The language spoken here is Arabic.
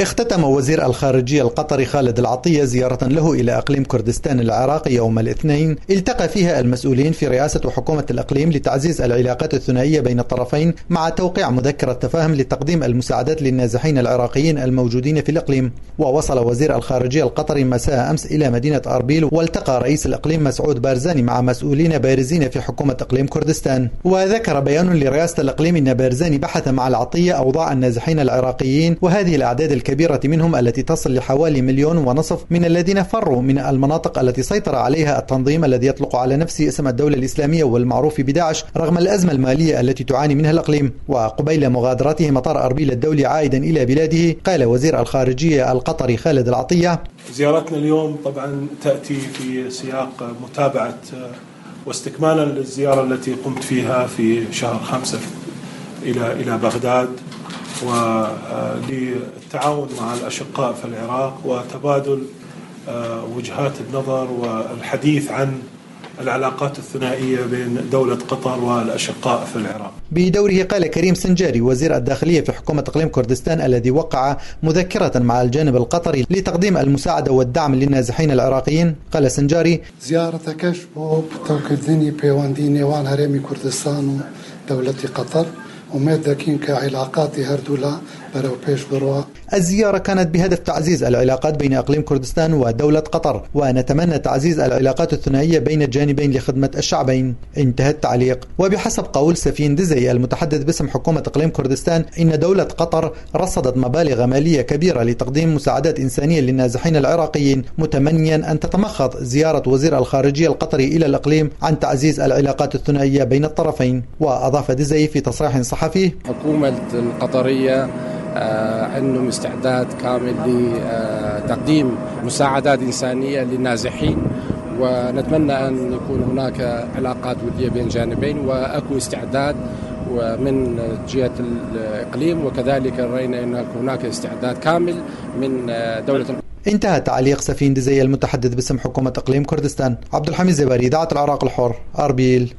اختتم وزير الخارجية القطري خالد العطية زيارة له إلى أقليم كردستان العراقي يوم الاثنين. التقى فيها المسؤولين في رئاسة وحكومة الأقليم لتعزيز العلاقات الثنائية بين الطرفين مع توقيع مذكرة تفاهم لتقديم المساعدات للنازحين العراقيين الموجودين في الإقليم. ووصل وزير الخارجية القطري مساء أمس إلى مدينة أربيل والتقى رئيس الإقليم مسعود بارزاني مع مسؤولين بارزين في حكومة إقليم كردستان. وذكر بيان لرئاسة الإقليم أن بارزاني بحث مع العطية أوضاع النازحين العراقيين وهذه الأعداد الكبيرة منهم التي تصل لحوالي مليون ونصف من الذين فروا من المناطق التي سيطر عليها التنظيم الذي يطلق على نفسه اسم الدولة الإسلامية والمعروف بداعش رغم الأزمة المالية التي تعاني منها الإقليم. وقبيل مغادرته مطار أربيل الدولي عائدا إلى بلاده قال وزير الخارجية القطري خالد العطية زيارتنا اليوم طبعا تأتي في سياق متابعة واستكمالا للزيارة التي قمت فيها في شهر خمسة إلى إلى بغداد. وللتعاون مع الأشقاء في العراق وتبادل آه، وجهات النظر والحديث عن العلاقات الثنائية بين دولة قطر والأشقاء في العراق. بدوره قال كريم سنجاري وزير الداخلية في حكومة إقليم كردستان الذي وقع مذكرة مع الجانب القطري لتقديم المساعدة والدعم للنازحين العراقيين. قال سنجاري زيارتكش بو توكردني بيواندي نيوان هرمي كردستان ودولة قطر. ومێت دەکەین کە علااقاتی الزيارة كانت بهدف تعزيز العلاقات بين إقليم كردستان ودولة قطر ونتمنى تعزيز العلاقات الثنائية بين الجانبين لخدمة الشعبين. انتهى التعليق. وبحسب قول سفين دزي المتحدث باسم حكومة إقليم كردستان إن دولة قطر رصدت مبالغ مالية كبيرة لتقديم مساعدات إنسانية للنازحين العراقيين متمنيا أن تتمخض زيارة وزير الخارجية القطري إلى الإقليم عن تعزيز العلاقات الثنائية بين الطرفين. وأضاف دزي في تصريح صحفي حكومة القطرية عندهم استعداد كامل لتقديم مساعدات إنسانية للنازحين ونتمنى أن يكون هناك علاقات ودية بين الجانبين وأكو استعداد ومن جهة الإقليم وكذلك رأينا أن هناك استعداد كامل من دولة انتهى تعليق سفين دزي المتحدث باسم حكومة إقليم كردستان. عبد الحميد زباري إذاعة العراق الحر أربيل.